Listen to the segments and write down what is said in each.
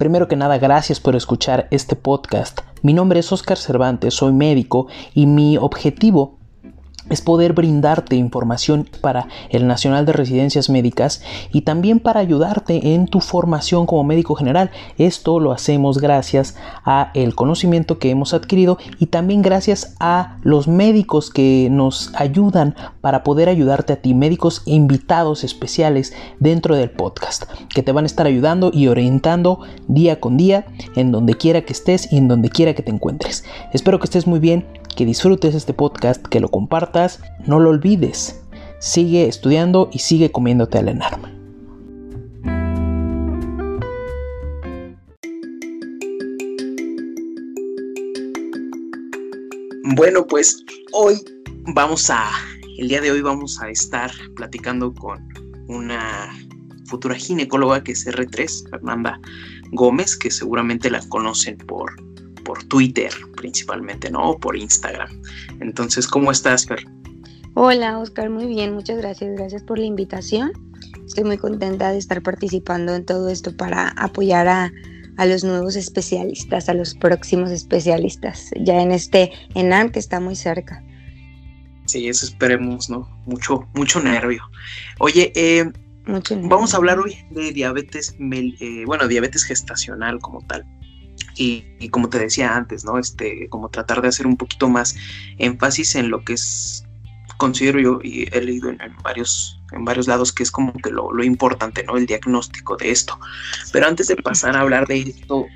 Primero que nada, gracias por escuchar este podcast. Mi nombre es Oscar Cervantes, soy médico y mi objetivo es poder brindarte información para el Nacional de Residencias Médicas y también para ayudarte en tu formación como médico general. Esto lo hacemos gracias a el conocimiento que hemos adquirido y también gracias a los médicos que nos ayudan para poder ayudarte a ti, médicos invitados especiales dentro del podcast, que te van a estar ayudando y orientando día con día en donde quiera que estés y en donde quiera que te encuentres. Espero que estés muy bien que disfrutes este podcast, que lo compartas, no lo olvides. Sigue estudiando y sigue comiéndote al enarma. Bueno, pues hoy vamos a, el día de hoy vamos a estar platicando con una futura ginecóloga que es R3, Fernanda Gómez, que seguramente la conocen por por Twitter principalmente, ¿no? O por Instagram. Entonces, ¿cómo estás, Fer? Hola, Oscar, muy bien, muchas gracias. Gracias por la invitación. Estoy muy contenta de estar participando en todo esto para apoyar a, a los nuevos especialistas, a los próximos especialistas, ya en este ENAM que está muy cerca. Sí, eso esperemos, ¿no? Mucho, mucho nervio. Oye, eh, vamos a hablar hoy de diabetes, eh, bueno, diabetes gestacional como tal. Y, como te decía antes, ¿no? Este, como tratar de hacer un poquito más énfasis en lo que es, considero yo, y he leído en, varios, en varios lados, que es como que lo, importante, ¿no? El diagnóstico de esto. Pero antes de pasar a hablar de esto,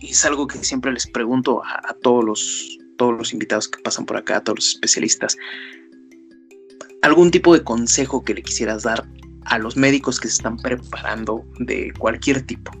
es algo que siempre les pregunto a, todos los todos los invitados que pasan por acá, a todos los especialistas, algún tipo de consejo que le quisieras dar a los médicos que se están preparando de cualquier tipo.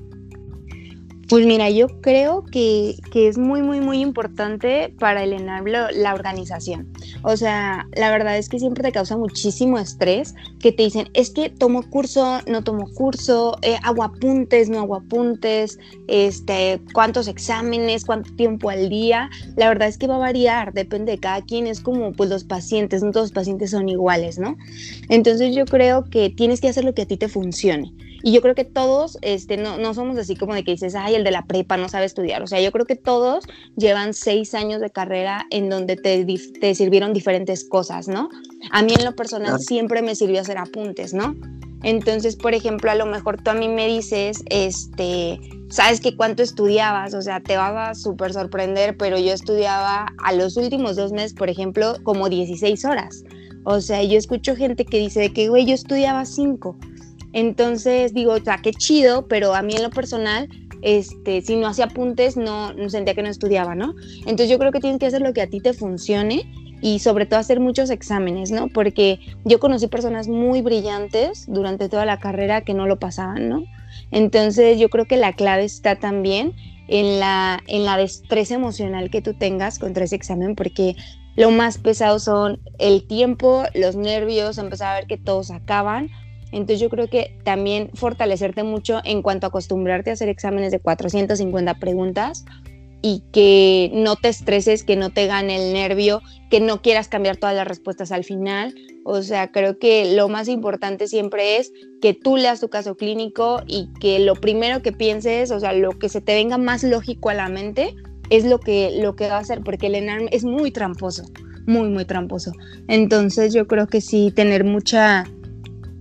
Pues mira, yo creo que, es muy, muy, muy importante para el enablo la organización. O sea, la verdad es que siempre te causa muchísimo estrés que te dicen, es que tomo curso, no tomo curso, eh, hago apuntes, no hago apuntes, este, cuántos exámenes, cuánto tiempo al día. La verdad es que va a variar, depende de cada quien, es como pues los pacientes, no todos los pacientes son iguales, ¿no? Entonces yo creo que tienes que hacer lo que a ti te funcione. Y yo creo que todos este, no, no somos así como de que dices, ay, el de la prepa no sabe estudiar. O sea, yo creo que todos llevan seis años de carrera en donde te, te sirvieron diferentes cosas, ¿no? A mí en lo personal siempre me sirvió hacer apuntes, ¿no? Entonces, por ejemplo, a lo mejor tú a mí me dices, este, ¿sabes que cuánto estudiabas? O sea, te va a súper sorprender, pero yo estudiaba a los últimos dos meses, por ejemplo, como 16 horas. O sea, yo escucho gente que dice de que, güey, yo estudiaba cinco. Entonces digo, o sea, qué chido, pero a mí en lo personal, este, si no hacía apuntes, no, no sentía que no estudiaba, ¿no? Entonces yo creo que tienes que hacer lo que a ti te funcione y sobre todo hacer muchos exámenes, ¿no? Porque yo conocí personas muy brillantes durante toda la carrera que no lo pasaban, ¿no? Entonces yo creo que la clave está también en la, en la destreza emocional que tú tengas contra ese examen, porque lo más pesado son el tiempo, los nervios, empezar a ver que todos acaban, entonces yo creo que también fortalecerte mucho en cuanto a acostumbrarte a hacer exámenes de 450 preguntas y que no te estreses, que no te gane el nervio, que no quieras cambiar todas las respuestas al final. O sea, creo que lo más importante siempre es que tú leas tu caso clínico y que lo primero que pienses, o sea, lo que se te venga más lógico a la mente es lo que, lo que va a hacer, porque el ENARM es muy tramposo, muy, muy tramposo. Entonces yo creo que sí, tener mucha,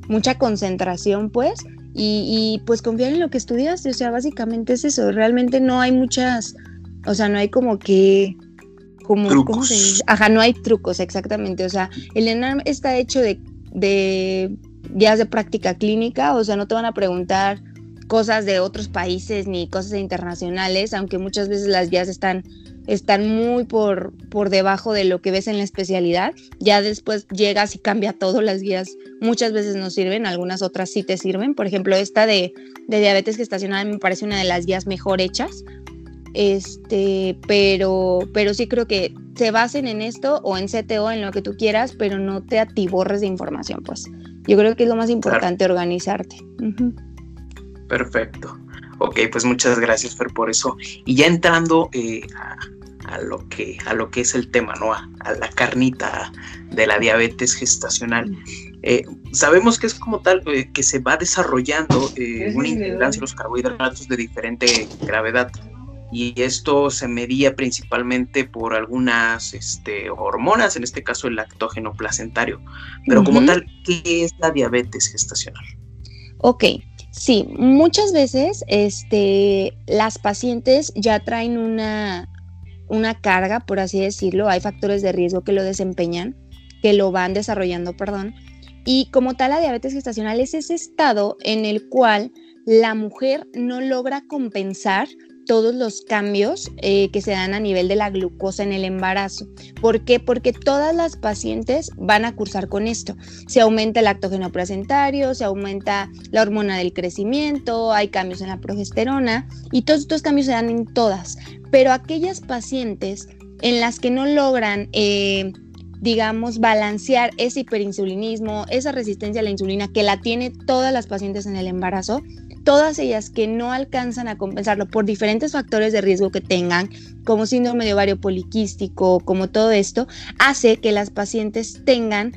mucha concentración, pues, y, y pues confiar en lo que estudiaste, o sea, básicamente es eso, realmente no hay muchas o sea, no hay como que como ¿cómo se dice? Ajá, no hay trucos exactamente, o sea, el ENARM está hecho de, de guías de práctica clínica, o sea, no te van a preguntar cosas de otros países ni cosas internacionales, aunque muchas veces las guías están, están muy por, por debajo de lo que ves en la especialidad. Ya después llegas y cambia todo, las guías muchas veces no sirven, algunas otras sí te sirven. Por ejemplo, esta de, de diabetes gestacional me parece una de las guías mejor hechas, este, pero, pero sí creo que se basen en esto o en CTO, en lo que tú quieras, pero no te atiborres de información, pues. Yo creo que es lo más importante organizarte. Perfecto. Ok, pues muchas gracias, Fer, por eso. Y ya entrando eh, a, lo que, a lo que es el tema, ¿no? A, la carnita de la diabetes gestacional. Eh, sabemos que es como tal eh, que se va desarrollando una intolerancia a los carbohidratos de diferente gravedad y esto se medía principalmente por algunas este, hormonas, en este caso el lactógeno placentario. Pero como tal, ¿qué es la diabetes gestacional? Ok, sí, muchas veces este, las pacientes ya traen una, una carga, por así decirlo, hay factores de riesgo que lo desempeñan, que lo van desarrollando, perdón, y como tal la diabetes gestacional es ese estado en el cual la mujer no logra compensar todos los cambios eh, que se dan a nivel de la glucosa en el embarazo. ¿Por qué? Porque todas las pacientes van a cursar con esto. Se aumenta el lactógeno placentario, se aumenta la hormona del crecimiento, hay cambios en la progesterona y todos estos cambios se dan en todas. Pero aquellas pacientes en las que no logran... Eh, digamos, balancear ese hiperinsulinismo, esa resistencia a la insulina que la tiene todas las pacientes en el embarazo, todas ellas que no alcanzan a compensarlo por diferentes factores de riesgo que tengan, como síndrome de ovario poliquístico, como todo esto, hace que las pacientes tengan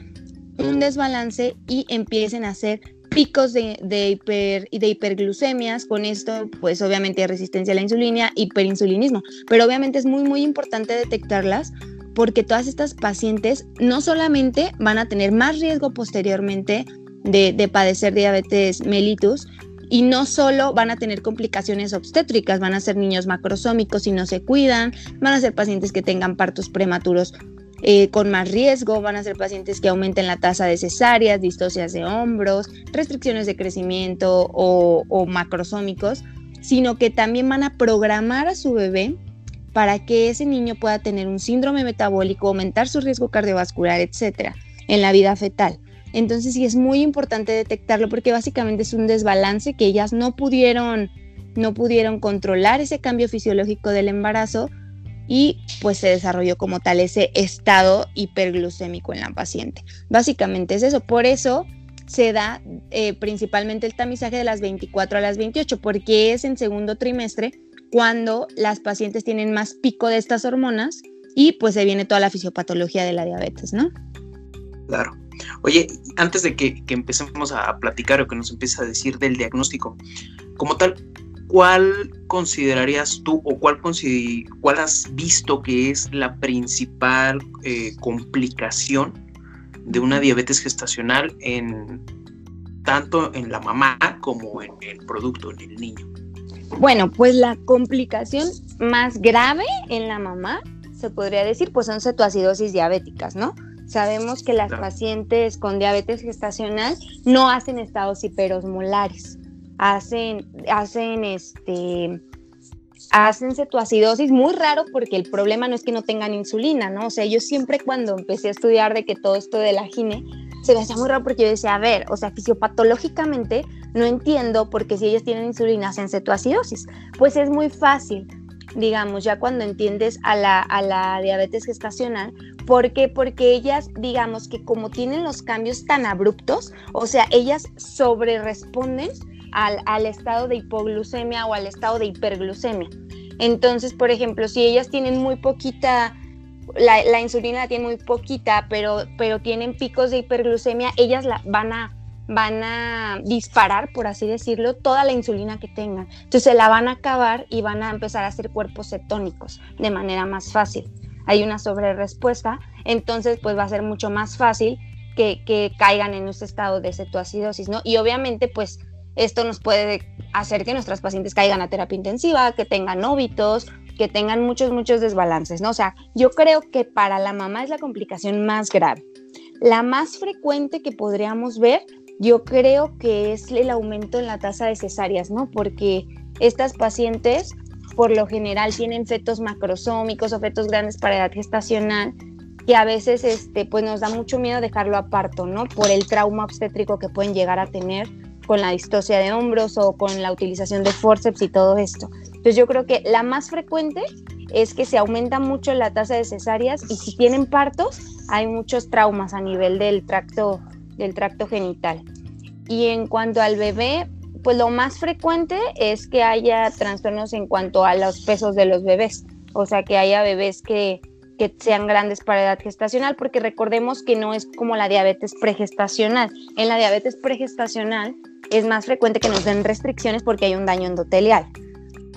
un desbalance y empiecen a hacer picos de, hiper, de hiperglucemias, con esto pues obviamente resistencia a la insulina, hiperinsulinismo, pero obviamente es muy muy importante detectarlas porque todas estas pacientes no solamente van a tener más riesgo posteriormente de, de padecer diabetes mellitus, y no solo van a tener complicaciones obstétricas, van a ser niños macrosómicos si no se cuidan, van a ser pacientes que tengan partos prematuros eh, con más riesgo, van a ser pacientes que aumenten la tasa de cesáreas, distocias de hombros, restricciones de crecimiento o, o macrosómicos, sino que también van a programar a su bebé para que ese niño pueda tener un síndrome metabólico, aumentar su riesgo cardiovascular, etcétera, en la vida fetal. Entonces sí es muy importante detectarlo porque básicamente es un desbalance que ellas no pudieron, no pudieron controlar ese cambio fisiológico del embarazo y pues se desarrolló como tal ese estado hiperglucémico en la paciente. Básicamente es eso, por eso se da eh, principalmente el tamizaje de las 24 a las 28, porque es en segundo trimestre cuando las pacientes tienen más pico de estas hormonas y pues se viene toda la fisiopatología de la diabetes, ¿no? Claro. Oye, antes de que, empecemos a platicar o que nos empiece a decir del diagnóstico, como tal, ¿cuál considerarías tú o cuál, has visto que es la principal eh, complicación de una diabetes gestacional en tanto en la mamá como en el producto, en el niño? Bueno, pues la complicación más grave en la mamá, se podría decir, pues son cetoacidosis diabéticas, ¿no? Sabemos que las pacientes con diabetes gestacional no hacen estados hiperosmolares, hacen, hacen este, hacen cetoacidosis, muy raro porque el problema no es que no tengan insulina, ¿no? O sea, yo siempre cuando empecé a estudiar de que todo esto de la gine, se me hacía muy raro porque yo decía, a ver, o sea, fisiopatológicamente no entiendo por qué si ellas tienen insulina hacen cetoacidosis. Pues es muy fácil, digamos, ya cuando entiendes a la, a la diabetes gestacional. ¿Por qué? Porque ellas, digamos que como tienen los cambios tan abruptos, o sea, ellas sobre responden al, al estado de hipoglucemia o al estado de hiperglucemia. Entonces, por ejemplo, si ellas tienen muy poquita, la, la insulina la tienen muy poquita, pero, pero tienen picos de hiperglucemia, ellas la van a van a disparar, por así decirlo, toda la insulina que tengan. Entonces se la van a acabar y van a empezar a hacer cuerpos cetónicos de manera más fácil. Hay una sobrerespuesta, entonces pues va a ser mucho más fácil que, que caigan en ese estado de cetoacidosis, ¿no? Y obviamente pues esto nos puede hacer que nuestras pacientes caigan a terapia intensiva, que tengan óbitos, que tengan muchos, muchos desbalances, ¿no? O sea, yo creo que para la mamá es la complicación más grave. La más frecuente que podríamos ver yo creo que es el aumento en la tasa de cesáreas, ¿no? Porque estas pacientes por lo general tienen fetos macrosómicos o fetos grandes para edad gestacional que a veces este, pues nos da mucho miedo dejarlo a parto, ¿no? Por el trauma obstétrico que pueden llegar a tener con la distosia de hombros o con la utilización de forceps y todo esto. Entonces yo creo que la más frecuente es que se aumenta mucho la tasa de cesáreas y si tienen partos hay muchos traumas a nivel del tracto del tracto genital. Y en cuanto al bebé, pues lo más frecuente es que haya trastornos en cuanto a los pesos de los bebés, o sea, que haya bebés que, que sean grandes para edad gestacional, porque recordemos que no es como la diabetes pregestacional. En la diabetes pregestacional es más frecuente que nos den restricciones porque hay un daño endotelial,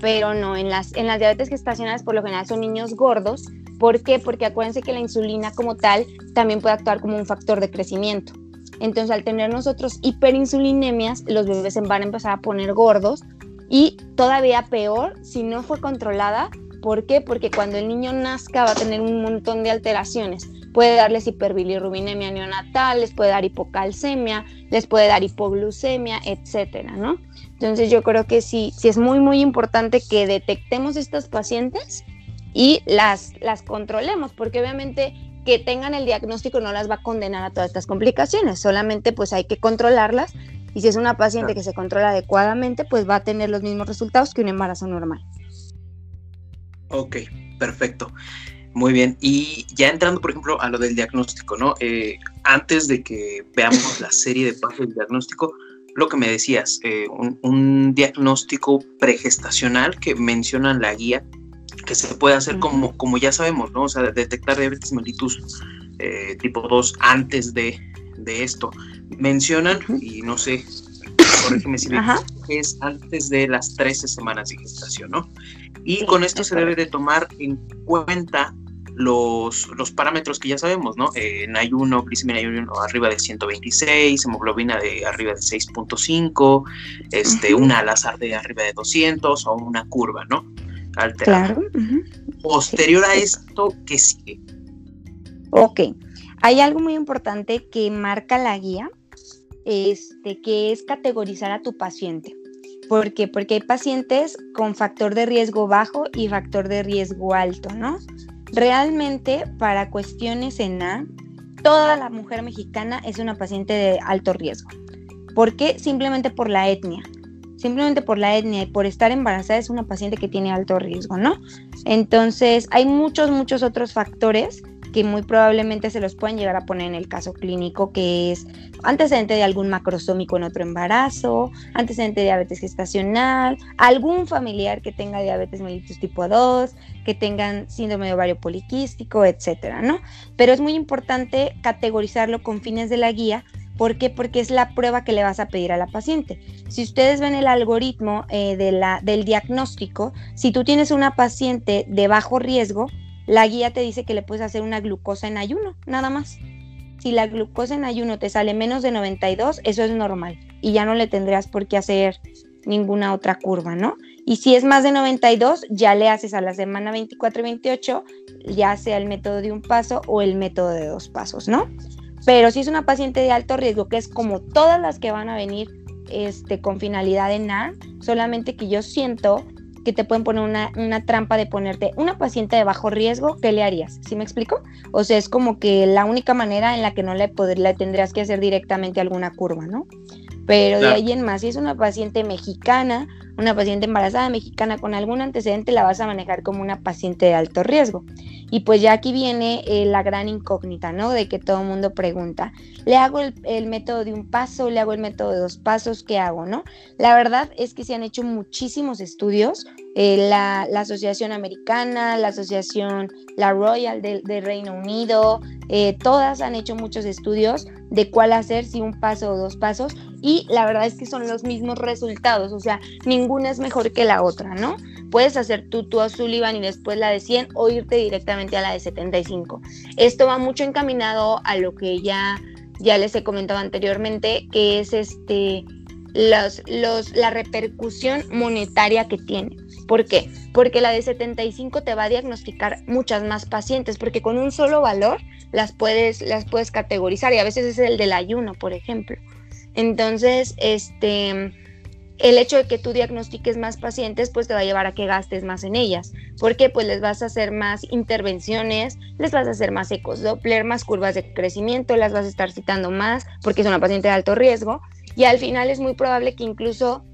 pero no, en las, en las diabetes gestacionales por lo general son niños gordos. ¿Por qué? Porque acuérdense que la insulina como tal también puede actuar como un factor de crecimiento. Entonces, al tener nosotros hiperinsulinemias, los bebés van a empezar a poner gordos y todavía peor si no fue controlada. ¿Por qué? Porque cuando el niño nazca va a tener un montón de alteraciones. Puede darles hiperbilirrubinemia neonatal, les puede dar hipocalcemia, les puede dar hipoglucemia, etcétera, ¿no? Entonces yo creo que sí, sí es muy, muy importante que detectemos estas pacientes y las, las controlemos, porque obviamente que tengan el diagnóstico no las va a condenar a todas estas complicaciones, solamente pues hay que controlarlas y si es una paciente que se controla adecuadamente, pues va a tener los mismos resultados que un embarazo normal. Ok, perfecto. Muy bien. Y ya entrando, por ejemplo, a lo del diagnóstico, ¿no? Eh, antes de que veamos la serie de pasos del diagnóstico, lo que me decías, eh, un, un, diagnóstico pregestacional que menciona la guía que se puede hacer como, como ya sabemos, ¿no? O sea, detectar diabetes mellitus eh, tipo 2 antes de, de esto. Mencionan, y no sé, corrígeme si me es antes de las 13 semanas de gestación, ¿no? Y con esto se debe de tomar en cuenta los, los parámetros que ya sabemos, ¿no? Eh, en ayuno, glicemia en ayuno arriba de 126, hemoglobina de arriba de 6.5, este, una al azar de arriba de 200 o una curva, ¿no? Claro. Posterior a esto, ¿qué sigue? Ok. Hay algo muy importante que marca la guía, este, que es categorizar a tu paciente. ¿Por qué? Porque hay pacientes con factor de riesgo bajo y factor de riesgo alto, ¿no? Realmente, para cuestiones en A, toda la mujer mexicana es una paciente de alto riesgo. ¿Por qué? Simplemente por la etnia simplemente por la etnia y por estar embarazada es una paciente que tiene alto riesgo, ¿no? Entonces, hay muchos, muchos otros factores que muy probablemente se los pueden llegar a poner en el caso clínico, que es antecedente de algún macrosómico en otro embarazo, antecedente de diabetes gestacional, algún familiar que tenga diabetes mellitus tipo 2, que tengan síndrome de ovario poliquístico, etcétera, ¿no? Pero es muy importante categorizarlo con fines de la guía ¿Por qué? Porque es la prueba que le vas a pedir a la paciente. Si ustedes ven el algoritmo eh, de la, del diagnóstico, si tú tienes una paciente de bajo riesgo, la guía te dice que le puedes hacer una glucosa en ayuno, nada más. Si la glucosa en ayuno te sale menos de 92, eso es normal y ya no le tendrías por qué hacer ninguna otra curva, ¿no? Y si es más de 92, ya le haces a la semana 24 y 28, ya sea el método de un paso o el método de dos pasos, ¿no? Pero si es una paciente de alto riesgo, que es como todas las que van a venir este, con finalidad de NAR, solamente que yo siento que te pueden poner una, trampa de ponerte una paciente de bajo riesgo, ¿qué le harías? ¿Sí me explico? O sea, es como que la única manera en la que no le, le tendrías que hacer directamente alguna curva, ¿no? Pero de ahí en más, si es una paciente mexicana una paciente embarazada mexicana con algún antecedente la vas a manejar como una paciente de alto riesgo. Y pues ya aquí viene eh, la gran incógnita, ¿no? De que todo el mundo pregunta, ¿le hago el, método de un paso? ¿Le hago el método de dos pasos? ¿Qué hago, no? La verdad es que se han hecho muchísimos estudios, eh, la, Asociación Americana, la Asociación, la Royal del de Reino Unido, eh, todas han hecho muchos estudios de cuál hacer, si un paso o dos pasos, y la verdad es que son los mismos resultados, o sea, ninguna es mejor que la otra, ¿no? Puedes hacer tú tu Sullivan y después la de 100 o irte directamente a la de 75. Esto va mucho encaminado a lo que ya, ya les he comentado anteriormente, que es este, los, los, la repercusión monetaria que tiene. ¿Por qué? Porque la de 75 te va a diagnosticar muchas más pacientes, porque con un solo valor las puedes, las puedes categorizar y a veces es el del ayuno, por ejemplo. Entonces, este, el hecho de que tú diagnostiques más pacientes, pues te va a llevar a que gastes más en ellas. porque Pues les vas a hacer más intervenciones, les vas a hacer más ecos Doppler, más curvas de crecimiento, las vas a estar citando más porque es una paciente de alto riesgo. Y al final es muy probable que incluso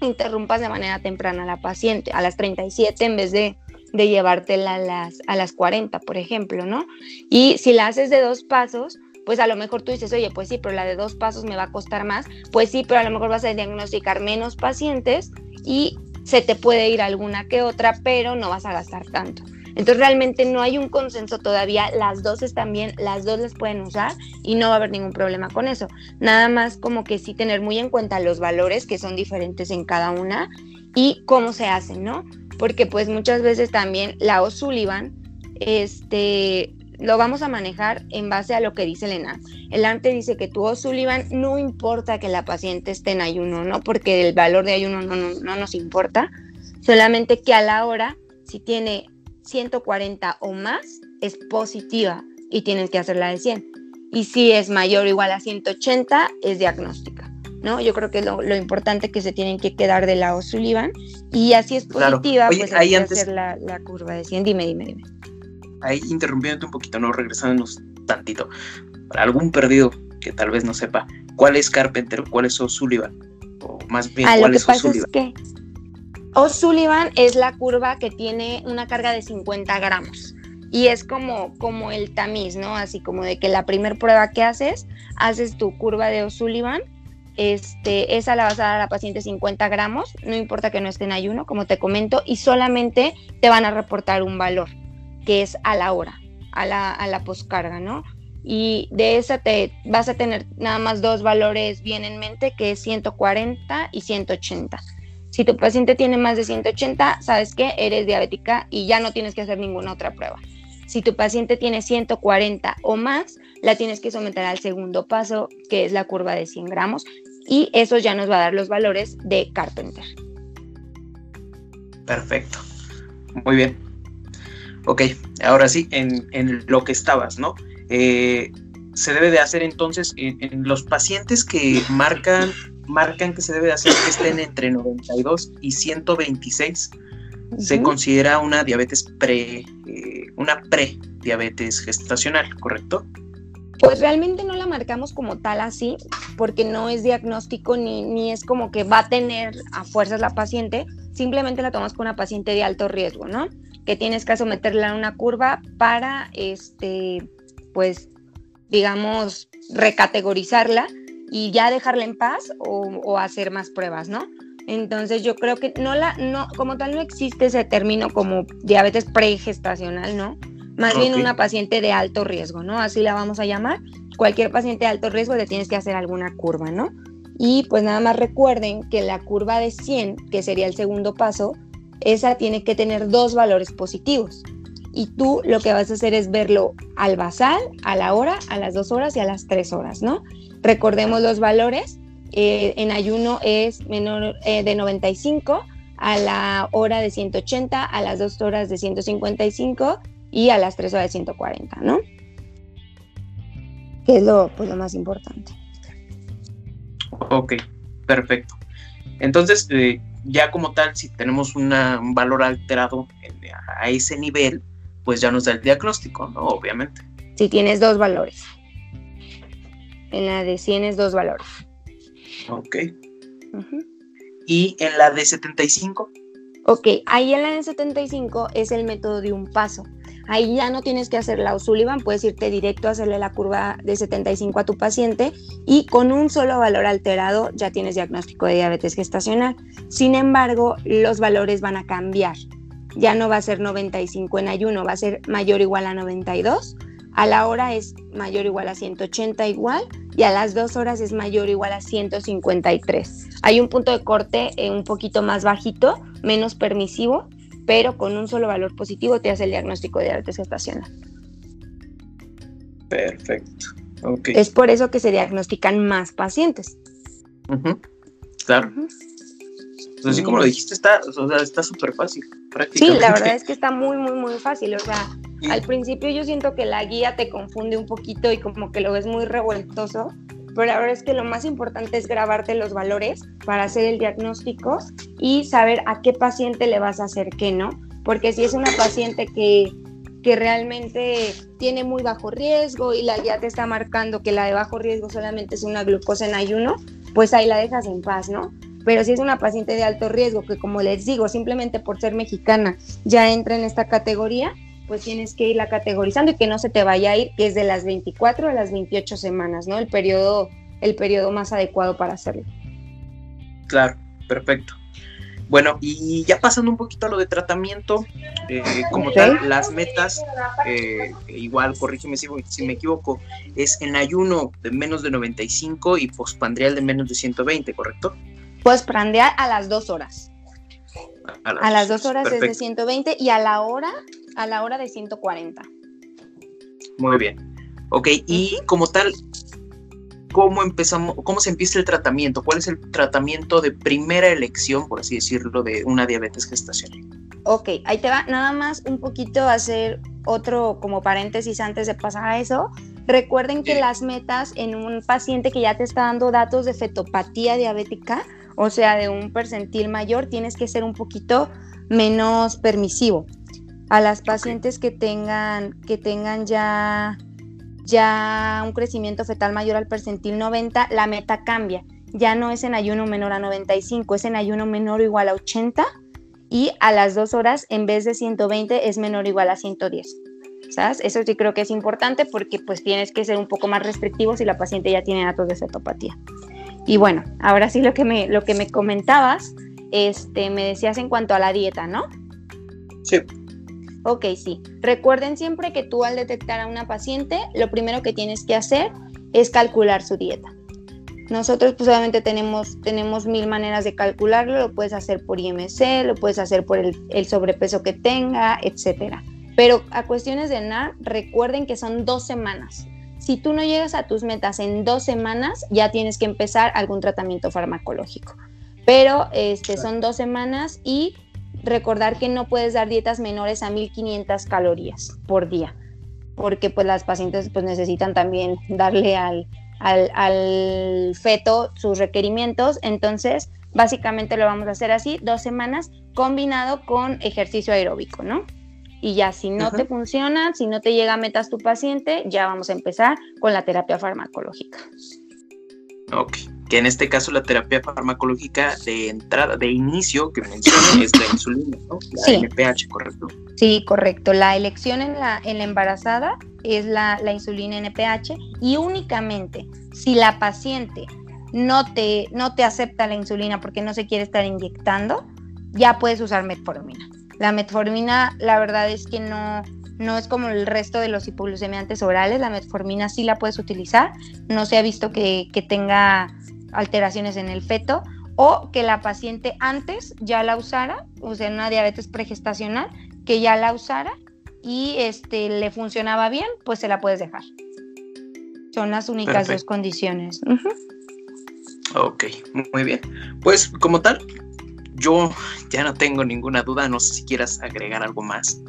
interrumpas de manera temprana a la paciente, a las 37 en vez de, de llevártela a las, a las 40, por ejemplo, ¿no? Y si la haces de dos pasos, pues a lo mejor tú dices, oye, pues sí, pero la de dos pasos me va a costar más, pues sí, pero a lo mejor vas a diagnosticar menos pacientes y se te puede ir alguna que otra, pero no vas a gastar tanto. Entonces realmente no hay un consenso todavía, las dos están bien, las dos las pueden usar y no va a haber ningún problema con eso. Nada más como que sí tener muy en cuenta los valores que son diferentes en cada una y cómo se hacen, ¿no? Porque pues muchas veces también la O'Sullivan, este, lo vamos a manejar en base a lo que dice el. El dice que tu O'Sullivan no importa que la paciente esté en ayuno, ¿no? Porque el valor de ayuno no, no, nos importa, solamente que a la hora, si tiene 140 o más, es positiva y tienes que hacerla de 100. Y si es mayor o igual a 180, es diagnóstica. ¿no? Yo creo que lo, lo importante que se tienen que quedar de la O'Sullivan y así es positiva, pues hay que hacer la, la curva de 100. Dime, dime, dime ahí interrumpiéndote un poquito, ¿no? Regresándonos tantito. Para algún perdido que tal vez no sepa, ¿cuál es Carpenter? ¿Cuál es O'Sullivan? O más bien, ah, ¿cuál es O'Sullivan? Es que O'Sullivan es la curva que tiene una carga de 50 gramos. Y es como, como el tamiz, ¿no? Así como de que la primera prueba que haces, haces tu curva de O'Sullivan este, esa la vas a dar a la paciente 50 gramos, no importa que no esté en ayuno, como te comento, y solamente te van a reportar un valor que es a la hora, a la, a la poscarga, ¿no? Y de esa te vas a tener nada más dos valores bien en mente, que es 140 y 180. Si tu paciente tiene más de 180, sabes que eres diabética y ya no tienes que hacer ninguna otra prueba. Si tu paciente tiene 140 o más, la tienes que someter al segundo paso, que es la curva de 100 gramos, y eso ya nos va a dar los valores de Carpenter. Perfecto. Muy bien. Ok, ahora sí, en, lo que estabas, ¿no? Eh, se debe de hacer entonces en, los pacientes que marcan, marcan que se debe de hacer que estén entre 92 y 126. Se considera una diabetes pre, eh, una pre-diabetes gestacional, ¿correcto? Pues realmente no la marcamos como tal así, porque no es diagnóstico ni, ni es como que va a tener a fuerzas la paciente, simplemente la tomas con una paciente de alto riesgo, ¿no? que tienes que someterla a una curva para, este, pues, digamos, recategorizarla y ya dejarla en paz o, hacer más pruebas, ¿no? Entonces yo creo que no la, no, como tal no existe ese término como diabetes pregestacional, ¿no? Más bien una paciente de alto riesgo, ¿no? Así la vamos a llamar. Cualquier paciente de alto riesgo le tienes que hacer alguna curva, ¿no? Y pues nada más recuerden que la curva de 100, que sería el segundo paso, esa tiene que tener dos valores positivos. Y tú lo que vas a hacer es verlo al basal, a la hora, a las dos horas y a las tres horas, ¿no? Recordemos los valores. Eh, en ayuno es menor eh, de 95, a la hora de 180, a las dos horas de 155 y a las tres horas de 140, ¿no? Que es lo, pues, lo más importante. Ok, perfecto. Entonces, eh, ya como tal, si tenemos un valor alterado a ese nivel, pues ya nos da el diagnóstico, ¿no? Obviamente. Si tienes dos valores. En la de 100 es dos valores. Ok. ¿Y en la de 75? Ok, ahí en la de 75 es el método de un paso. Ahí ya no tienes que hacer la O'Sullivan, puedes irte directo a hacerle la curva de 75 a tu paciente y con un solo valor alterado ya tienes diagnóstico de diabetes gestacional. Sin embargo, los valores van a cambiar. Ya no va a ser 95 en ayuno, va a ser mayor o igual a 92. A la hora es mayor o igual a 180 igual y a las dos horas es mayor o igual a 153. Hay un punto de corte eh, un poquito más bajito, menos permisivo, pero con un solo valor positivo te hace el diagnóstico de diabetes gestacional. Perfecto. Es por eso que se diagnostican más pacientes. Claro. Entonces, así como lo dijiste, está está súper fácil. Sí, la verdad es que está muy, muy, muy fácil. O sea, al principio yo siento que la guía te confunde un poquito y como que lo ves muy revueltoso, pero la verdad es que lo más importante es grabarte los valores para hacer el diagnóstico y saber a qué paciente le vas a hacer qué, ¿no? Porque si es una paciente que, que realmente tiene muy bajo riesgo y la guía te está marcando que la de bajo riesgo solamente es una glucosa en ayuno, pues ahí la dejas en paz, ¿no? Pero si es una paciente de alto riesgo que, como les digo, simplemente por ser mexicana ya entra en esta categoría, pues tienes que irla categorizando y que no se te vaya a ir, que es de las 24 a las 28 semanas, ¿no? El periodo, el periodo más adecuado para hacerlo. Claro, perfecto. Bueno, y ya pasando un poquito a lo de tratamiento, eh, como tal, las metas, eh, igual, corrígeme si, si, me equivoco, es en ayuno de menos de 95 y postpandrial de menos de 120, ¿correcto? Postprandial a las dos horas. A las, dos horas es de 120 y a la hora a la hora de 140. Muy bien. Ok, y como tal, ¿cómo empezamos, cómo se empieza el tratamiento? ¿Cuál es el tratamiento de primera elección, por así decirlo, de una diabetes gestacional? Ok, ahí te va nada más un poquito hacer otro como paréntesis antes de pasar a eso. Recuerden que las metas en un paciente que ya te está dando datos de fetopatía diabética, o sea, de un percentil mayor, tienes que ser un poquito menos permisivo a las pacientes que tengan, que tengan ya, ya un crecimiento fetal mayor al percentil 90, la meta cambia. Ya no es en ayuno menor a 95, es en ayuno menor o igual a 80 y a las dos horas en vez de 120 es menor o igual a 110. ¿Sabes? Eso sí creo que es importante porque pues tienes que ser un poco más restrictivo si la paciente ya tiene datos de cetopatía. Y bueno, ahora sí lo que me, lo que me comentabas, este, me decías en cuanto a la dieta, ¿no? Sí. Ok, sí. Recuerden siempre que tú al detectar a una paciente, lo primero que tienes que hacer es calcular su dieta. Nosotros pues obviamente tenemos, tenemos mil maneras de calcularlo, lo puedes hacer por IMC, lo puedes hacer por el, sobrepeso que tenga, etc. Pero a cuestiones de NAR, recuerden que son dos semanas. Si tú no llegas a tus metas en dos semanas, ya tienes que empezar algún tratamiento farmacológico. Pero este, son dos semanas y recordar que no puedes dar dietas menores a 1500 calorías por día, porque pues las pacientes pues necesitan también darle al, al, feto sus requerimientos, entonces básicamente lo vamos a hacer así, dos semanas combinado con ejercicio aeróbico, ¿no? Y ya si no te funciona, si no te llega a metas tu paciente, ya vamos a empezar con la terapia farmacológica. Ok que en este caso la terapia farmacológica de entrada, de inicio que mencioné es la insulina, ¿no? La sí. NPH, ¿correcto? Sí, correcto. La elección en la, en la embarazada es la, la, insulina NPH y únicamente si la paciente no te, no te acepta la insulina porque no se quiere estar inyectando, ya puedes usar metformina. La metformina, la verdad es que no, no es como el resto de los hipoglucemiantes orales, la metformina sí la puedes utilizar, no se ha visto que, que tenga alteraciones en el feto o que la paciente antes ya la usara, o sea, una diabetes pregestacional, que ya la usara y este, le funcionaba bien, pues se la puedes dejar. Son las únicas dos condiciones. Ok, muy bien. Pues como tal, yo ya no tengo ninguna duda, no sé si quieras agregar algo más.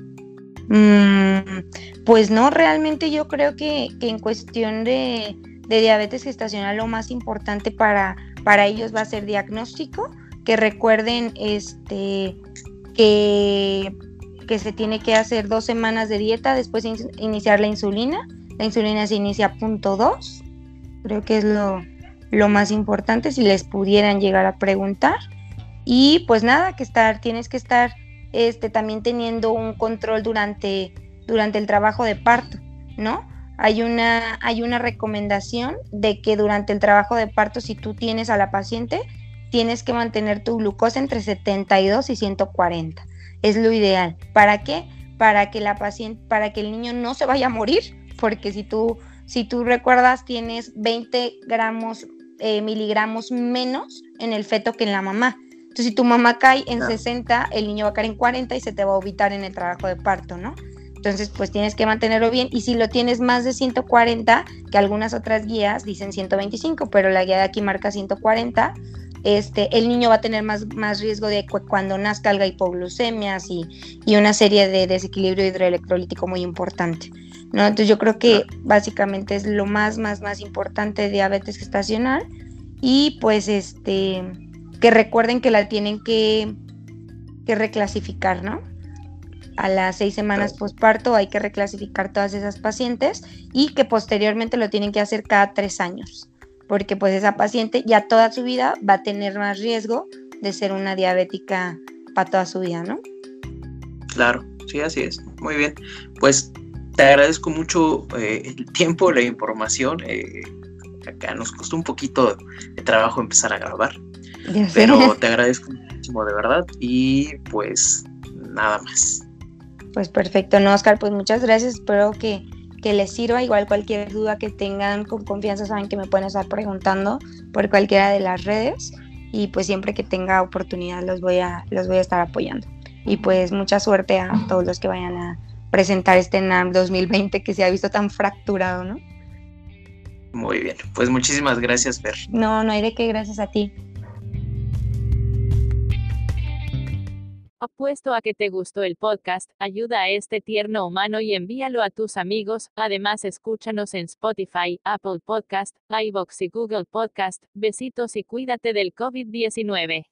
Mm, pues no, realmente yo creo que en cuestión de, diabetes gestacional lo más importante para, para ellos va a ser diagnóstico, que recuerden este, que, que se tiene que hacer dos semanas de dieta, después iniciar la insulina. La insulina se inicia a punto 2, creo que es lo, lo más importante, si les pudieran llegar a preguntar. Y pues nada, que estar, tienes que estar este, también teniendo un control durante, durante el trabajo de parto, ¿no? Hay una, hay una recomendación de que durante el trabajo de parto, si tú tienes a la paciente, tienes que mantener tu glucosa entre 72 y 140. Es lo ideal. ¿Para qué? Para que la paciente, para que el niño no se vaya a morir, porque si tú, si tú recuerdas, tienes 20 gramos, eh, miligramos menos en el feto que en la mamá. Entonces, si tu mamá cae en 60, el niño va a caer en 40 y se te va a evitar en el trabajo de parto, ¿no? Entonces, pues tienes que mantenerlo bien. Y si lo tienes más de 140, que algunas otras guías dicen 125, pero la guía de aquí marca 140, este, el niño va a tener más, más riesgo de cuando nazca alga hipoglucemias y, y, una serie de desequilibrio hidroelectrolítico muy importante. ¿no? Entonces yo creo que básicamente es lo más, más, más importante de diabetes gestacional y pues este, que recuerden que la tienen que, que reclasificar, ¿no? A las seis semanas posparto hay que reclasificar todas esas pacientes y que posteriormente lo tienen que hacer cada tres años porque pues esa paciente ya toda su vida va a tener más riesgo de ser una diabética para toda su vida, ¿no? Claro, sí, así es. Muy bien. Pues te agradezco mucho eh, el tiempo, la información. Eh, acá nos costó un poquito de trabajo empezar a grabar, pero te agradezco muchísimo de verdad y pues nada más. Pues perfecto, no, Oscar, pues muchas gracias. Espero que que les sirva. Igual cualquier duda que tengan con confianza saben que me pueden estar preguntando por cualquiera de las redes y pues siempre que tenga oportunidad los voy a, los voy a estar apoyando. Y pues mucha suerte a todos los que vayan a presentar este NAM 2020 que se ha visto tan fracturado, ¿no? Muy bien, pues muchísimas gracias, Fer. No, no hay de qué, gracias a ti. Apuesto a que te gustó el podcast, ayuda a este tierno humano y envíalo a tus amigos. Además, escúchanos en Spotify, Apple Podcast, iBox y Google Podcast. Besitos y cuídate del COVID-19.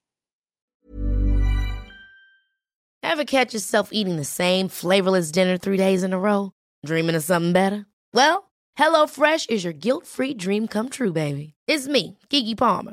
Ever catch yourself eating the same flavorless dinner three days in a row? Dreaming of something better? Well, HelloFresh is your guilt-free dream come true, baby. It's me, Kiki Palmer.